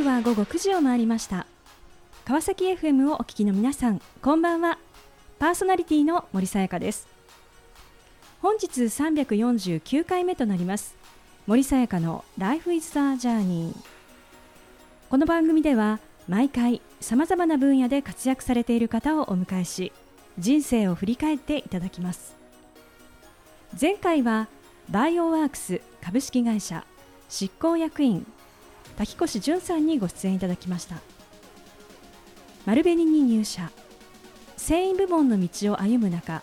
刻は午後9時を回りました。川崎 FM をお聞きの皆さんこんばんは。パーソナリティの森さやかです。本日349回目となります。森さやかの Life is the Journey この番組では毎回さまざまな分野で活躍されている方をお迎えし人生を振り返っていただきます。前回はバイオワークス株式会社執行役員滝越淳さんにご出演いただきました。丸紅に入社。繊維部門の道を歩む中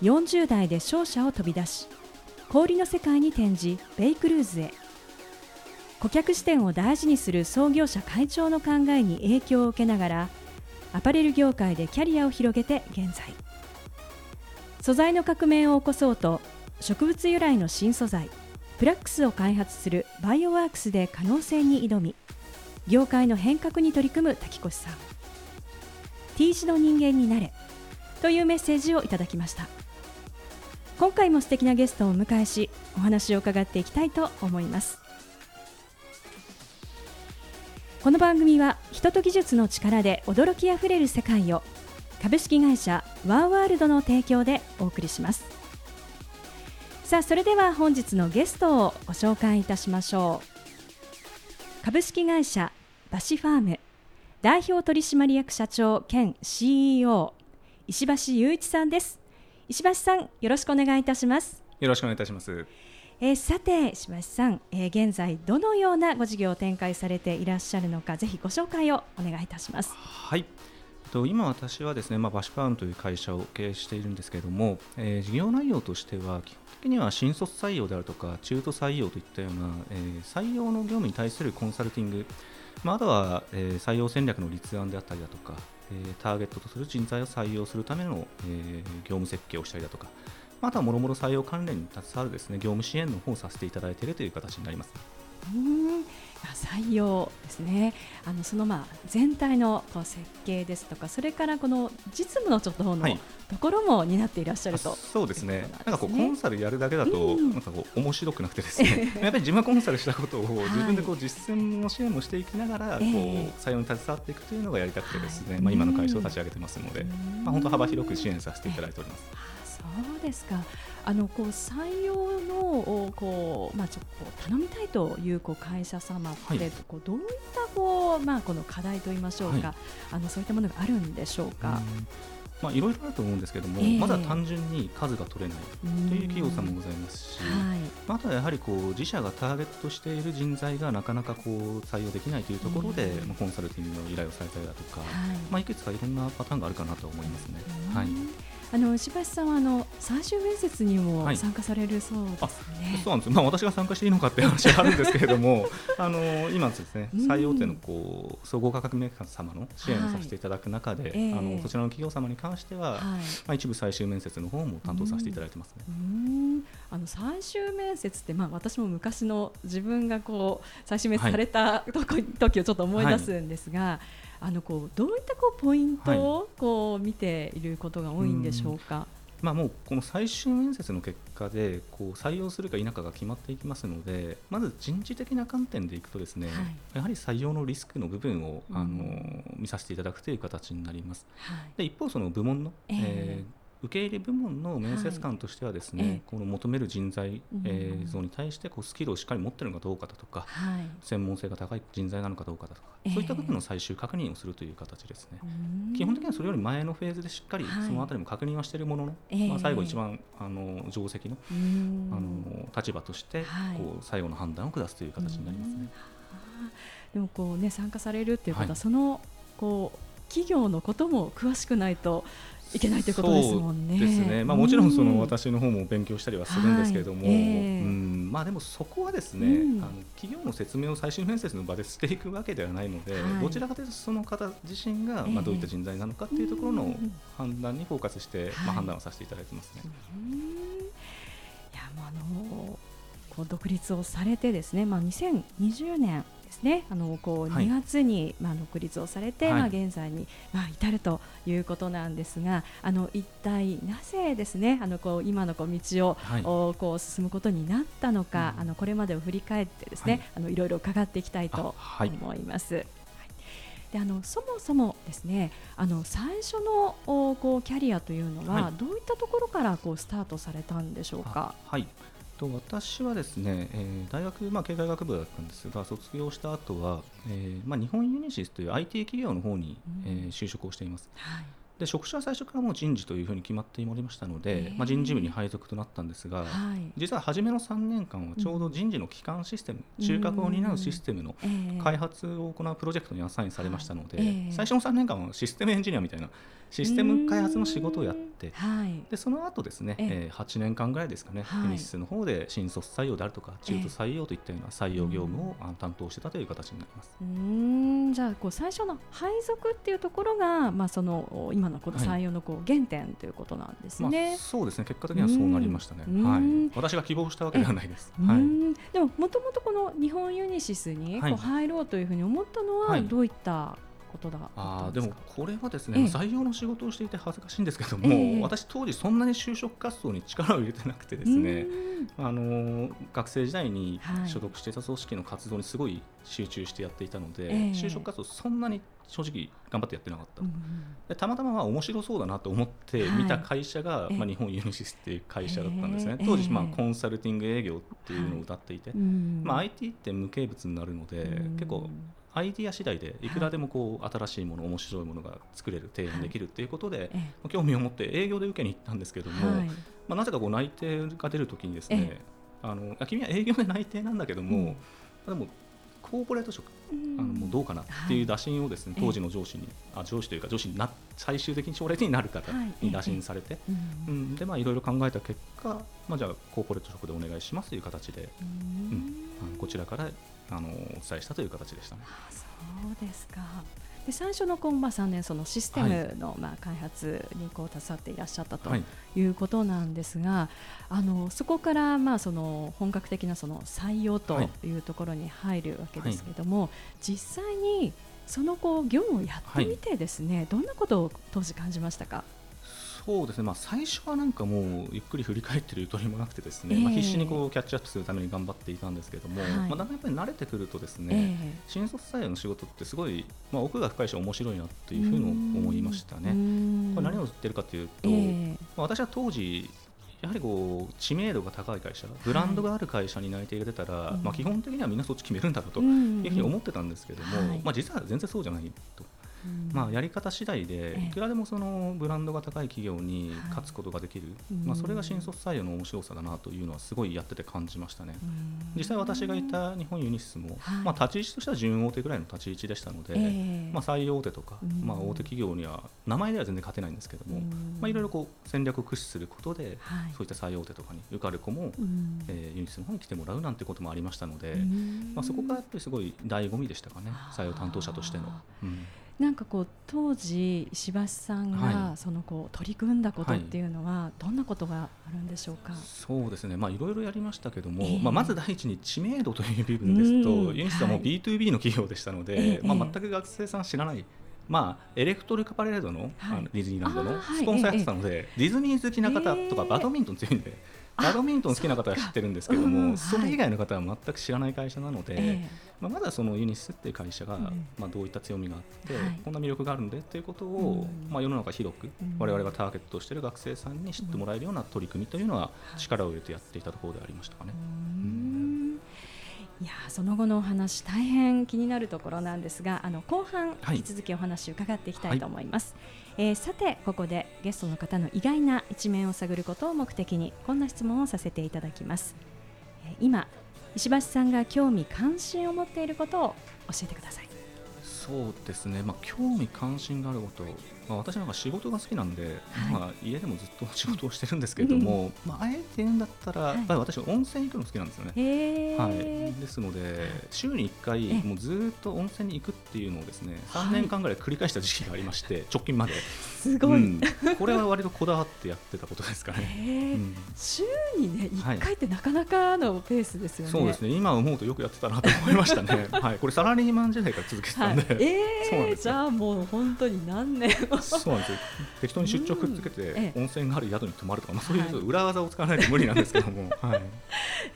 40代で商社を飛び出し氷の世界に転じベイクルーズへ。顧客視点を大事にする創業者会長の考えに影響を受けながらアパレル業界でキャリアを広げて現在。素材の革命を起こそうと植物由来の新素材プラックスを開発するバイオワークスで可能性に挑み業界の変革に取り組む滝越さん。T 字の人間になれというメッセージをいただきました。今回も素敵なゲストをお迎えしお話を伺っていきたいと思います。この番組は人と技術の力で驚きあふれる世界を株式会社ワーワールドの提供でお送りします。さあそれでは本日のゲストをご紹介いたしましょう。株式会社バシファーム。代表取締役社長兼 CEO 石橋雄一さんです。石橋さんよろしくお願いいたします。よろしくお願いいたします。えー、さて石橋さん、えー、現在どのようなご事業を展開されていらっしゃるのかぜひご紹介をお願いいたします。はい。と今私はですね、まあ、バシファームという会社を経営しているんですけれども、えー、事業内容としては基本的には新卒採用であるとか中途採用といったような、えー、採用の業務に対するコンサルティング、まあ、あとは、えー、採用戦略の立案であったりだとか、えー、ターゲットとする人材を採用するための、えー、業務設計をしたりだとか、あとはもろもろ採用関連に携わるですね業務支援の方をさせていただいているという形になります。うん採用ですね。あのそのまあ全体のこう設計ですとかそれからこの実務のちょっと方のところも担っていらっしゃると、はい、そうですね、ね、なんかこうコンサルやるだけだと、うん、なんかこう面白くなくてですね。やっぱり自分がコンサルしたことを自分でこう実践の支援もしていきながらこう採用に携わっていくというのがやりたくてですね、はい、まあ今の会社を立ち上げてますので、まあ本当幅広く支援させていただいております。そうですか。あのこう採用のこうまあちょっと頼みたいというこう会社様って、はい、こうどういったこうまあこの課題と言いましょうか、はい、あのそういったものがあるんでしょうか。まあ、いろいろあると思うんですけども、えー、まずは単純に数が取れない。という企業さんもございますし、はい、あとはやはりこう自社がターゲットしている人材がなかなかこう採用できないというところで、まあ、コンサルティングの依頼をされたりだとか、はい。まあ、いくつかいろんなパターンがあるかなと思いますね。はいあの石橋さんはあの最終面接にも参加されるそうですね。はい、そうなんです。まあ私が参加していいのかって話があるんですけれども、あの今ですね採用店のこう総合価格メーカー様の支援をさせていただく中で、はい、あのそちらの企業様に関しては、はい、まあ一部最終面接の方も担当させていただいてますね。あの最終面接ってまあ私も昔の自分がこう最終面接された時をちょっと思い出すんですが。あのこうどういったこうポイントをこう見ていることが多いんでしょうか？まあ、もうこの最終面接の結果でこう採用するか否かが決まっていきますのでまず人事的な観点でいくとですね、はい、やはり採用のリスクの部分を、あの見させていただくという形になります。はい、で一方その部門の、えー、えー受け入れ部門の面接官としてはですね、はい、この求める人材、えー、像に対してこうスキルをしっかり持っているのかどうかだとか、はい、専門性が高い人材なのかどうかだとか、えー、そういった部分の最終確認をするという形ですね。基本的にはそれより前のフェーズでしっかりそのあたりも確認はしているものの、はい、まあ、最後一番あの定石のあの立場としてこう最後の判断を下すという形になりますね。でもこうね参加されるっていうことは、そのこう企業のことも詳しくないといけないということですもんね。ですね。まあもちろんその私の方も勉強したりはするんですけれども、はい。えー、うん。まあでもそこはですね、うん、あの企業の説明を最終面接の場でしていくわけではないので、はい、どちらかというとその方自身がまあどういった人材なのかっていうところの判断にフォーカスして、まあ判断をさせていただいてますね。いやもうあのこう独立をされてですね、まあ、2020年、ですね。あのこう2月に、まあ、独立をされて、まあ、現在に、まあ、至るということなんですがあの一体なぜですねあのこう今のこう道を、はい、こう進むことになったのか、うん、あのこれまでを振り返ってですね、はい、あのいろいろ伺っていきたいと思います。であのそもそもですねあの最初のこうキャリアというのは、どういったところからこうスタートされたんでしょうか？はいと私はですね、えー、大学、まあ、経済学部だったんですが卒業した後は、えーまあ、日本ユニシスという IT 企業の方に、うん、えー、就職をしています。はい。で職種は最初からもう人事というふうに決まっておりましたので、まあ、人事部に配属となったんですが、はい、実は初めの3年間はちょうど人事の基幹システム、うん、中核を担うシステムの開発を行うプロジェクトにアサインされましたので、最初の3年間はシステムエンジニアみたいなシステム開発の仕事をやって、はい、でその後ですね、えー、8年間ぐらいですかね、はい、ユニシスの方で新卒採用であるとか中途採用といったような採用業務を担当してたという形になります。うん。じゃあこう最初の配属っていうところが、まあ、その今のこの採用のこう原点ということなんですね、まあ、そうですね。結果的にはそうなりましたね、はい、私が希望したわけではないです。はい、でももともとこの日本ユニシスにこう入ろうというふうに思ったのはどういったことだあでもこれはですね、ええ、採用の仕事をしていて恥ずかしいんですけども、え、私当時そんなに就職活動に力を入れてなくてですねあの学生時代に所属していた組織の活動にすごい集中してやっていたので、就職活動そんなに正直頑張ってやってなかった、でたまたままあ面白そうだなと思って見た会社が、はい、まあ、日本ユニシスっていう会社だったんですね、当時まあコンサルティング営業っていうのを歌っていて、はい、まあ、IT って無形物になるので、結構アイディア次第でいくらでもこう新しいもの面白いものが作れる提案できるっていうことで、興味を持って営業で受けに行ったんですけども、まあ、なぜかこう内定が出るときにですねあの君は営業で内定なんだけども、でもコーポレート職、あのもうどうかなっていう打診をですね、当時の上司に、あ上司というか上司にな最終的に将来的になる方に打診されて、うん。でまあいろいろ考えた結果、まあじゃあコーポレート職でお願いしますという形で、うんあのこちらからあのお伝えしたという形でしたね。あそうですか。で最初のこう、まあ、3年そのシステムの、まあ、開発にこう携わっていらっしゃったとい。うことなんですが、はい、あのそこから、まあ、その本格的なその採用とい。うところに入るわけですけれども、はい、実際にそのこう業務をやってみてですね、はい、どんなことを当時感じましたか？そうですね、まあ、最初はなんかもうゆっくり振り返ってるとりもなくてですね、えー、まあ、必死にこうキャッチアップするために頑張っていたんですけども、はい、まあ、だんだんやっぱり慣れてくるとですね、えー、新卒採用の仕事ってすごい、まあ、奥が深いし面白いなというふうに思いましたね。これ何を言ってるかというと、えー、まあ、私は当時やはりこう知名度が高い会社、ブランドがある会社に内定が出たら、はい、まあ、基本的にはみんなそっち決めるんだろうというふうに思ってたんですけども、はい、まあ、実は全然そうじゃないと。まあ、やり方次第でいくらでもそのブランドが高い企業に勝つことができる、まあ、それが新卒採用の面白さだなというのはすごいやってて感じましたね。実際私がいた日本ユニシスも、まあ、立ち位置としては準大手ぐらいの立ち位置でしたので、まあ、最大手とか、まあ、大手企業には名前では全然勝てないんですけども、まあ、いろいろこう戦略を駆使することで、そういった最大手とかに受かる子も、えユニシスの方に来てもらうなんてこともありましたので、まあ、そこがやっぱりすごい醍醐味でしたかね採用担当者としての。うんなんかこう当時石橋さんがそのこう取り組んだことっていうのはどんなことがあるんでしょうか、はい、そうですね。まあいろいろやりましたけども、えー、まあ、まず第一に知名度という部分ですとユニスはもう B2B の企業でしたので、はい、まあ、全く学生さん知らない、まあ、エレクトリカパレードの,、あのディズニーランドのスポンサーやってたので、ディズニー好きな方とかバドミントン強いんで。バドミントン好きな方は知ってるんですけども、それ以外の方は全く知らない会社なので、まあ、まだそのユニスっていう会社が、まあ、どういった強みがあって、こんな魅力があるんでっていうことを、まあ、世の中広く我々がターゲットとしている学生さんに知ってもらえるような取り組みというのは力を入れてやっていたところでありましたかね。いやその後のお話大変気になるところなんですがあの後半引き続きお話伺っていきたいと思います、はい、えー、さてここでゲストの方の意外な一面を探ることを目的にこんな質問をさせていただきます、えー、今石橋さんが興味関心を持っていることを教えてください。そうですね、まあ、興味関心があることまあ、私なんか仕事が好きなんで、はい、まあ、家でもずっと仕事をしてるんですけれども、うん、まあ、あえて言うんだったら、はい、私温泉行くの好きなんですよね。はい、ですので週に1回もうずっと温泉に行くっていうのをですね3年間ぐらい繰り返した時期がありまして、直近まで。すごい、うん、これは割とこだわってやってたことですかね。うん、週にね1回ってなかなかのペースですよね。そうですね。今思うとよくやってたなと思いましたね。はい、これサラリーマン時代から続けてたんで。えー、じゃあもう本当に何年そうなんですよ。適当に出張くっつけて温泉がある宿に泊まるとか、まあ、そういう裏技を使わないと無理なんですけども、はい。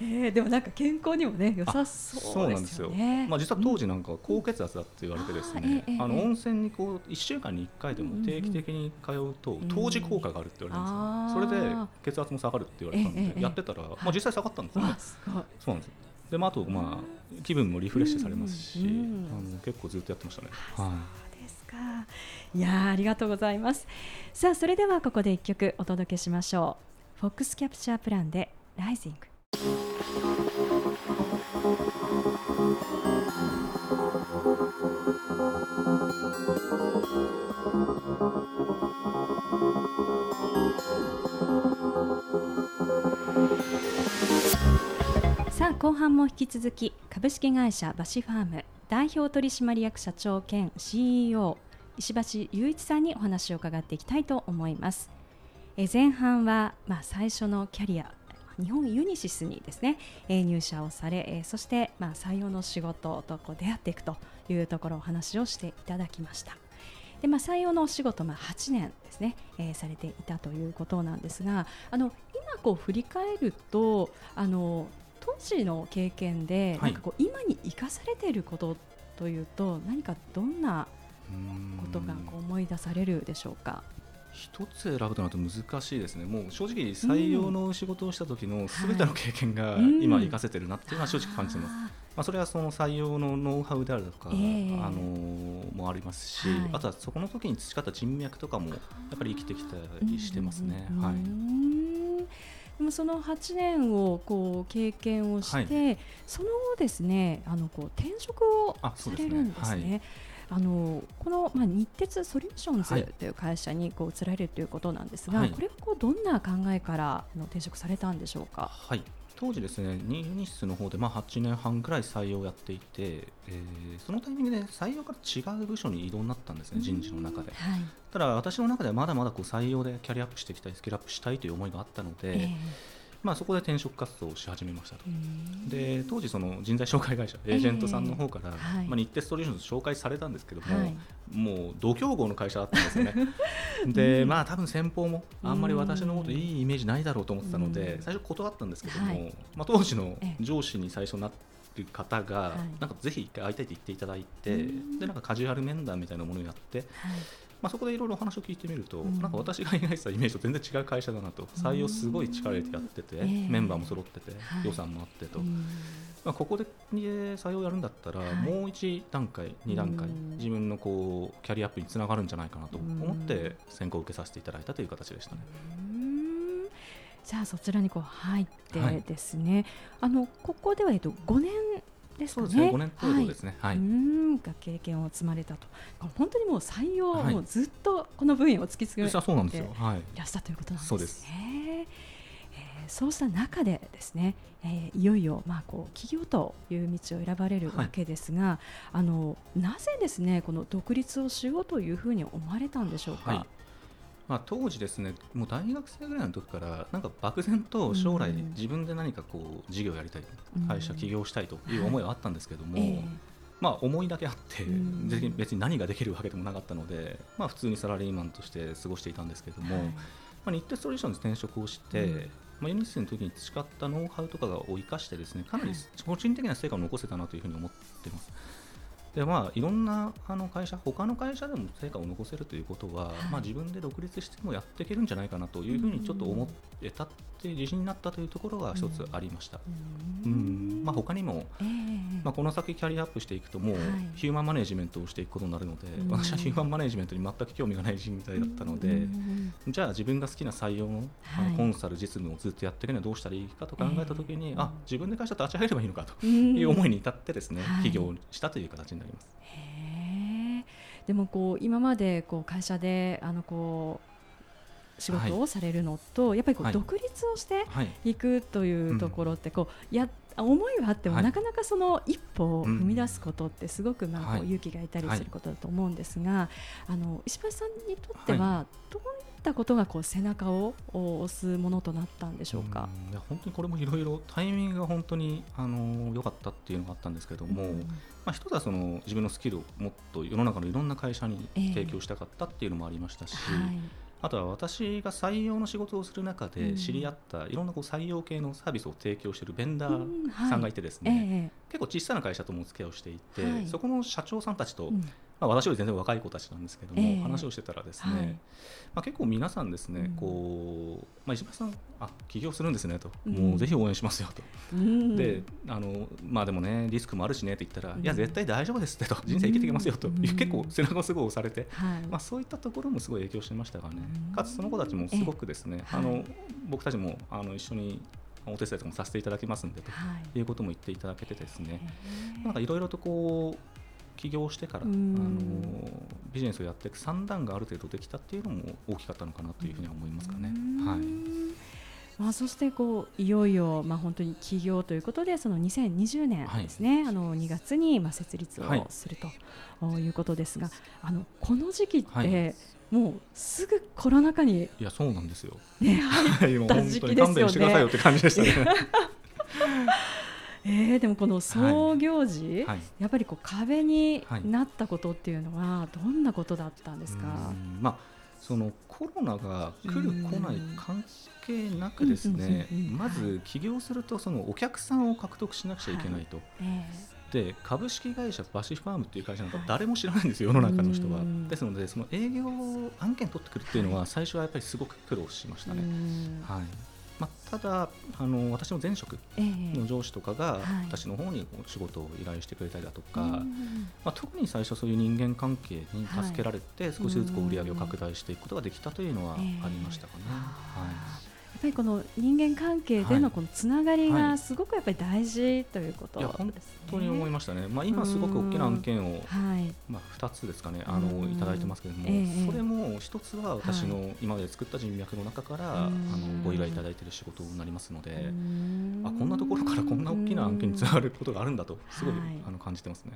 えー、でもなんか健康にもね良さそうですよね。まあ、実は当時なんか高血圧だって言われてですね、あの温泉にこう1週間に1回でも定期的に通うと当時効果があるって言われるんですよ、それで血圧も下がるって言われたんで、やってたら、まあ、実際下がったんですよね。そうなんですでまあ、あと、まあ、気分もリフレッシュされますし、あの結構ずっとやってましたね。はいですか。いやありがとうございます。さあそれではここで一曲お届けしましょう。フォックスキャプチャープランでライジングさあ後半も引き続き株式会社バシファーム。代表取締役社長兼 CEO 石橋雄一さんにお話を伺っていきたいと思います。え前半は、まあ、最初のキャリア日本ユニシスにですね、え入社をされ、えそして、まあ、採用の仕事とこう出会っていくというところをお話をしていただきました。で、まあ、採用のお仕事、まあ、8年ですね、えー、されていたということなんですがあの今こう振り返るとあの当時の経験で、なんかこう今に生かされていることというと何かどんなことがこう思い出されるでしょうか？一つ選ぶとなると難しいですね、もう正直、採用の仕事をした時のすべての経験が今、生かせてるなっていうのは正直感じてます。まあ、それはその採用のノウハウであるとか、えー、あのもありますし、はい、あとはそこの時に培った人脈とかもやっぱり生きてきたりしてますね。はい。でもその8年をこう経験をして、はい、その後ですねあのこう転職をされるんですね。あのこの、まあ、日鉄ソリューションズという会社にこう移られるということなんですが、はい、これはこうどんな考えからの転職されたんでしょうか？はい当時ですね、ニュースの方でまあ8年半ぐらい採用をやっていて、えー、そのタイミングで採用から違う部署に移動になったんですね、人事の中で。はい、ただ、私の中ではまだまだこう採用でキャリアアップしていきたい、スキルアップしたいという思いがあったので、えーまあ、そこで転職活動をし始めましたと、で当時、その人材紹介会社、エージェントさんの方から、えーはい、まあ、日鉄ソリューションズ紹介されたんですけども、はい、もう度胸合の会社だったんですよね、で、まあ多分先方もあんまり私のこといいイメージないだろうと思ってたので、最初、断ったんですけども、はい、まあ、当時の上司に最初なる方が、なんかぜひ一回会いたいと言っていただいて、でなんかカジュアル面談みたいなものをやって、まあ、そこでいろいろお話を聞いてみると、うん、なんか私が描いてたイメージと全然違う会社だなと。採用すごい力入れてやってて、メンバーも揃ってて、予算もあってと、まあ、ここで採用やるんだったら、もう1段階、2段階、自分のこうキャリアアップにつながるんじゃないかなと思って選考を受けさせていただいたという形でしたね。じゃあそちらにこう入ってですね、はい、あのここではえっと5年ですかね。ね5年程度ですね。はい。うんが経験を積まれたと。本当にもう採用、はい、もうずっとこの分野を突き詰めていらしたということなんですね。そうです。えー、そうした中でですね、えー、いよいよまあこう企業という道を選ばれるわけですが、はい、あのなぜですねこの独立をしようというふうに思われたんでしょうか？はいまあ、当時ですねもう大学生ぐらいの時からなんか漠然と将来自分で何かこう事業をやりたい、会社起業したいという思いはあったんですけども、まあ、思いだけあって、別に何ができるわけでもなかったので、まあ、普通にサラリーマンとして過ごしていたんですけども、まあ、日鉄ソリューションズ転職をして、まあ、ユニスの時に培ったノウハウとかを生かしてですねかなり個人的な成果を残せたなというふうに思っています。でまあ、いろんなあの会社、他の会社でも成果を残せるということは、はい、まあ、自分で独立してもやっていけるんじゃないかなというふうにちょっと思ってたって自信になったというところが一つありました。うん、うん。まあ、他にも、えー、まあ、この先キャリアアップしていくともう、ヒューマンマネジメントをしていくことになるので、私はヒューマンマネジメントに全く興味がない人材だったので、じゃあ自分が好きな採用の,、あのコンサル実務をずっとやっていくにはどうしたらいいかと考えたときに、えー、あ自分で会社立ち上げればいいのかという思いに至ってですね、起業したという形になります。でもこう今までこう会社であのこう仕事をされるのと、はい、やっぱりこう独立をしていくというところってこうや思いはあっても、なかなかその一歩を踏み出すことってすごくまあこう勇気がいたりすることだと思うんですが、あの石橋さんにとってはどういったことがこう背中を押すものとなったんでしょうか？いや本当にこれもいろいろタイミングが本当にあの良かったっていうのがあったんですけども、うん、まあ一つはその自分のスキルをもっと世の中のいろんな会社に提供したかったっていうのもありましたし。えーはい。あとは私が採用の仕事をする中で知り合ったいろんなこう採用系のサービスを提供しているベンダーさんがいてですね、結構小さな会社ともお付き合いをしていて、そこの社長さんたちとまあ、私より全然若い子たちなんですけども、えー、話をしてたらですね、はい、まあ、結構皆さんですね、うん、こうまあ、石橋さんあ起業するんですねと、うん、もうぜひ応援しますよと、うん、であのまあでもねリスクもあるしねって言ったら、いや絶対大丈夫ですってと人生生きていきますよと結構背中をすごい押されて、まあ、そういったところもすごい影響してましたがね、かつその子たちもすごくですね、あの僕たちもあの一緒にお手伝いとかもさせていただきますんでとい。うことも言っていただけてですね、なんかいろいろとこう起業してから、あのビジネスをやっていく算段がある程度できたっていうのも大きかったのかなというふうには思いますかね。はいまあ、そしてこういよいよまあ本当に起業ということでその2020年ですね、はい、あの2月にまあ設立をするということですが、あのこの時期って、もうすぐコロナ禍にいやそうなんですよ。ね、入った時期ですよね。してくださいよって感じでしたね。えー、でもこの創業時、はい、やっぱりこう壁になったことっていうのはどんなことだったんですか、まあ、そのコロナが来る来ない関係なくですねまず起業するとそのお客さんを獲得しなくちゃいけないと。はい。えーで株式会社バシファームっていう会社なんか誰も知らないんですよ、世の中の人は。ですので、その営業案件取ってくるっていうのは、最初はやっぱりすごく苦労しましたね。はいまあ、ただあの私の前職の上司とかが、私の方に仕事を依頼してくれたりだとか、まあ、特に最初そういう人間関係に助けられて、少しずつこう売り上げを拡大していくことができたというのはありましたかね。はいぱりこの人間関係でのこのつながりがすごくやっぱり大事ということですね、はい、本当に思いましたね、まあ、今すごく大きな案件を、まあ、2つですかねあのいただいてますけれども、えー、それも1つは私の今まで作った人脈の中から、あのご依頼いただいている仕事になりますのであこんなところからこんな大きな案件につながることがあるんだとすごい、あの感じてますね。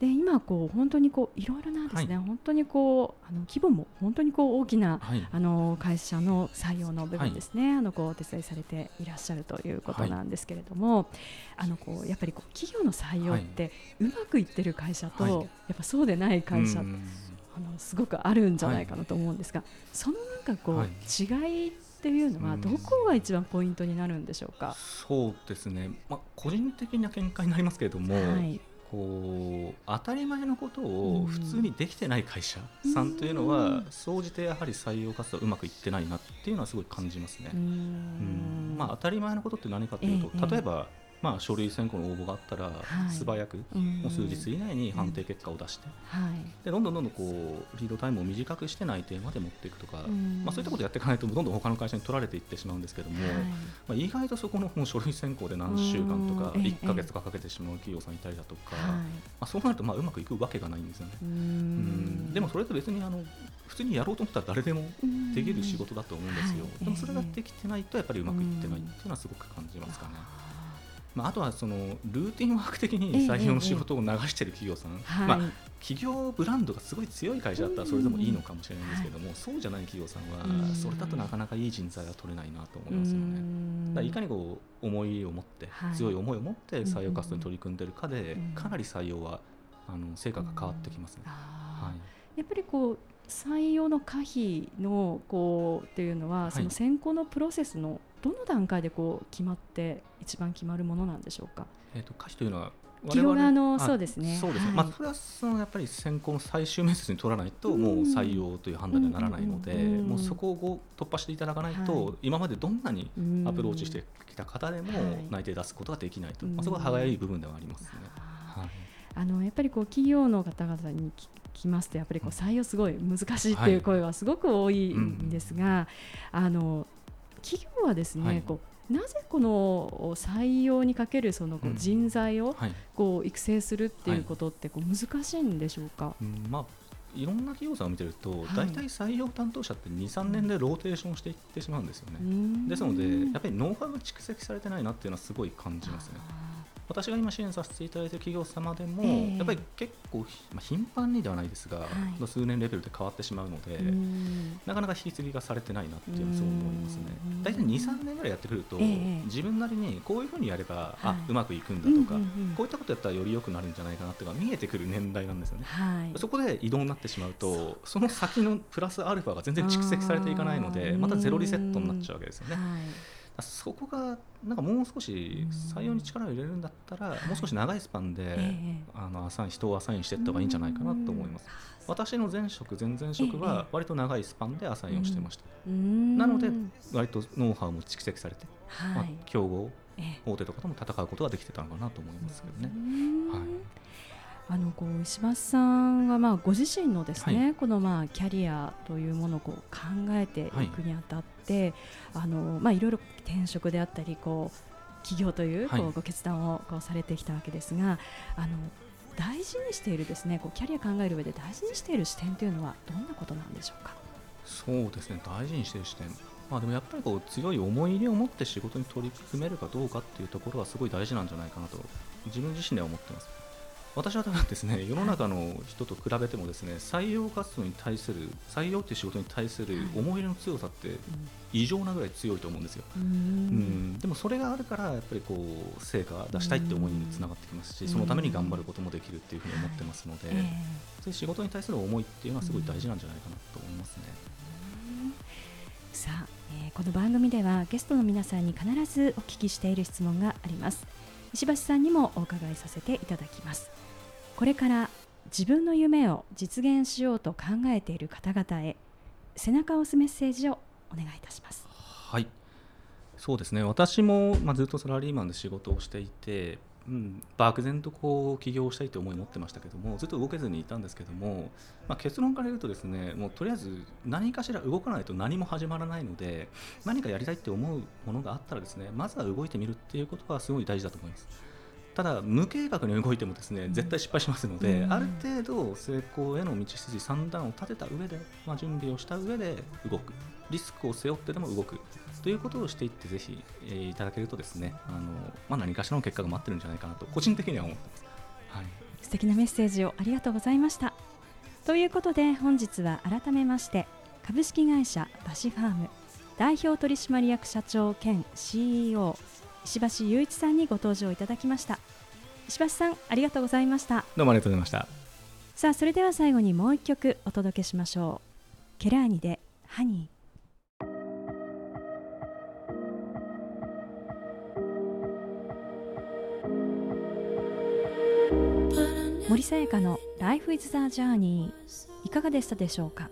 はいで今こう本当にこういろいろなですね、はい、本当にこうあの規模も本当にこう大きな、はい、あの会社の採用の部分ですね、はい、あのこうお手伝いされていらっしゃるということなんですけれども、あのこうやっぱりこう企業の採用ってうまくいってる会社と、やっぱそうでない会社、あのすごくあるんじゃないかなと思うんですが、そのなんかこう、違いっていうのはどこが一番ポイントになるんでしょうか？そうですね。まあ個人的な見解になりますけれども、はい、こう当たり前のことを普通にできてない会社さんというのは総じてやはり採用活動うまくいってないなっていうのはすごい感じますね。うん。まあ、当たり前のことって何かというと、例えばまあ、書類選考の応募があったら、素早く、もう数日以内に判定結果を出して、でどんどんどんどんこうリードタイムを短くして内定まで持っていくとか、まあ、そういったことをやっていかないとどんどん他の会社に取られていってしまうんですけども、まあ、意外とそこのもう書類選考で何週間とか1か月かかけてしまう企業さんいたりだとか、まあ、そうなるとまあうまくいくわけがないんですよね。うん。でもそれと別にあの普通にやろうと思ったら誰でもできる仕事だと思うんですよ。でもそれができてないとやっぱりうまくいってないっていうのはすごく感じますかね。まあ、あとはそのルーティンワーク的に採用の仕事を流している企業さん、えええ、まあ、企業ブランドがすごい強い会社だったらそれでもいいのかもしれないんですけども、そうじゃない企業さんはそれだとなかなかいい人材は取れないなと思いますよね。だいかにこう思いを持って、強い思いを持って採用活動に取り組んでいるかで、かなり採用はあの成果が変わってきますね。はい、やっぱりこう採用の可否のこうっていうのは、その選考のプロセスのどの段階でこう決まって一番決まるものなんでしょうか？えっ、と可否というのは企業側のそうですね。そうですね。はい、まあプラスやっぱり選考の最終面接に取らないともう採用という判断にはならないので、もうそこを突破していただかないと、はい、今までどんなにアプローチしてきた方でも内定出すことができないと、まあそこは歯がゆい部分ではありますね。はい。あのやっぱりこう企業の方々に聞きますとやっぱりこう採用すごい難しいっていう声はすごく多いんですが、あの企業はですね、はい、こうなぜこの採用にかけるそのこう人材をこう育成するっていうことってこう難しいんでしょうか、まあいろんな企業さんを見てると、大体採用担当者って2、3年でローテーションしていってしまうんですよね。ですので、やっぱりノウハウが蓄積されてないなっていうのはすごい感じますね。私が今支援させていただいている企業様でも、えー、やっぱり結構、まあ、頻繁にではないですが、はい、数年レベルで変わってしまうのでなかなか引き継ぎがされてないなっていうのはそう思いますね。大体23年ぐらいやってくると、えー、自分なりにこういうふうにやれば、はい、あうまくいくんだとか、こういったことやったらより良くなるんじゃないかなっていうのが見えてくる年代なんですよね、はい、そこで移動になってしまうとその先のプラスアルファが全然蓄積されていかないのでまたゼロリセットになっちゃうわけですよね。そこがなんかもう少し採用に力を入れるんだったら、もう少し長いスパンで、あのアサイン人をアサインしていった方がいいんじゃないかなと思います。私の前職前々職は割と長いスパンでアサインをしてました。なので割とノウハウも蓄積されて、まあ、競合大手とかとも戦うことができてたのかなと思いますけどね。はいあのこう石橋さんはまあご自身のですね、はい、このまあキャリアというものをこう考えていくにあたって、はい、あのまあいろいろ転職であったりこう企業というこうご決断をこうされてきたわけですが、あの大事にしているですねこうキャリア考える上で大事にしている視点というのはどんなことなんでしょうか？そうですね大事にしている視点まあ、でもやっぱりこう強い思い入れを持って仕事に取り組めるかどうかっていうところはすごい大事なんじゃないかなと自分自身では思ってます。私は多分ですね世の中の人と比べてもですね採用活動に対する採用っていう仕事に対する思い入れの強さって異常なぐらい強いと思うんですよ。うん、でもそれがあるからやっぱりこう成果出したいって思いにつながってきますしそのために頑張ることもできるっていうふうに思ってますので、そういう仕事に対する思いっていうのはすごい大事なんじゃないかなと思いますね。さあ、えー、この番組ではゲストの皆さんに必ずお聞きしている質問があります。石橋さんにもお伺いさせていただきますこれから自分の夢を実現しようと考えている方々へ背中を押すメッセージをお願いいたします。はいそうですね私も、まあ、ずっとサラリーマンで仕事をしていて、うん、漠然とこう起業したいという思いを持ってましたけどもずっと動けずにいたんですけども、まあ、結論から言うとですねもうとりあえず何かしら動かないと何も始まらないので何かやりたいって思うものがあったらですねまずは動いてみるっていうことはすごい大事だと思います。ただ無計画に動いてもですね絶対失敗しますので、うん、ある程度成功への道筋3段を立てた上で、まあ、準備をした上で動く。リスクを背負ってでも動く。ということをしていってぜひ、えー、いただけるとですねあの、まあ、何かしらの結果が待ってるんじゃないかなと個人的には思ってます、はい、素敵なメッセージをありがとうございました。ということで本日は改めまして株式会社バシファーム代表取締役社長兼 CEO 石橋雄一さんにご登場いただきました。石橋さんありがとうございました。どうもありがとうございました。さあそれでは最後にもう一曲お届けしましょう。ケラーニでハニー。森さやかの Life is the Journey いかがでしたでしょうか？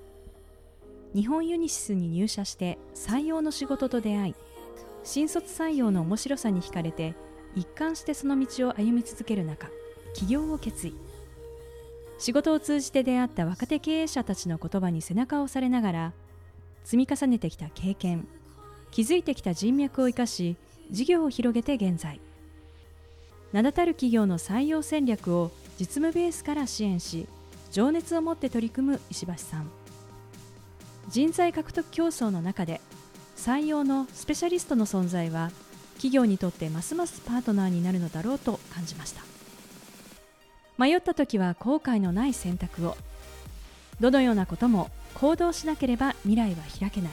日本ユニシスに入社して採用の仕事と出会い新卒採用の面白さに惹かれて一貫してその道を歩み続ける中起業を決意。仕事を通じて出会った若手経営者たちの言葉に背中を押されながら積み重ねてきた経験築いてきた人脈を生かし事業を広げて現在。名だたる企業の採用戦略を実務ベースから支援し情熱を持って取り組む石橋さん。人材獲得競争の中で採用のスペシャリストの存在は企業にとってますますパートナーになるのだろうと感じました。迷った時は後悔のない選択を。どのようなことも行動しなければ未来は開けない。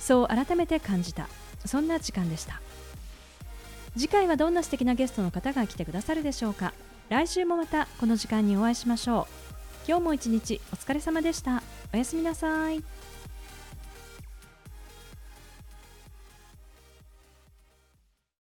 そう改めて感じた。そんな時間でした。次回はどんな素敵なゲストの方が来てくださるでしょうか。来週もまたこの時間にお会いしましょう。今日も一日お疲れ様でした。おやすみなさい。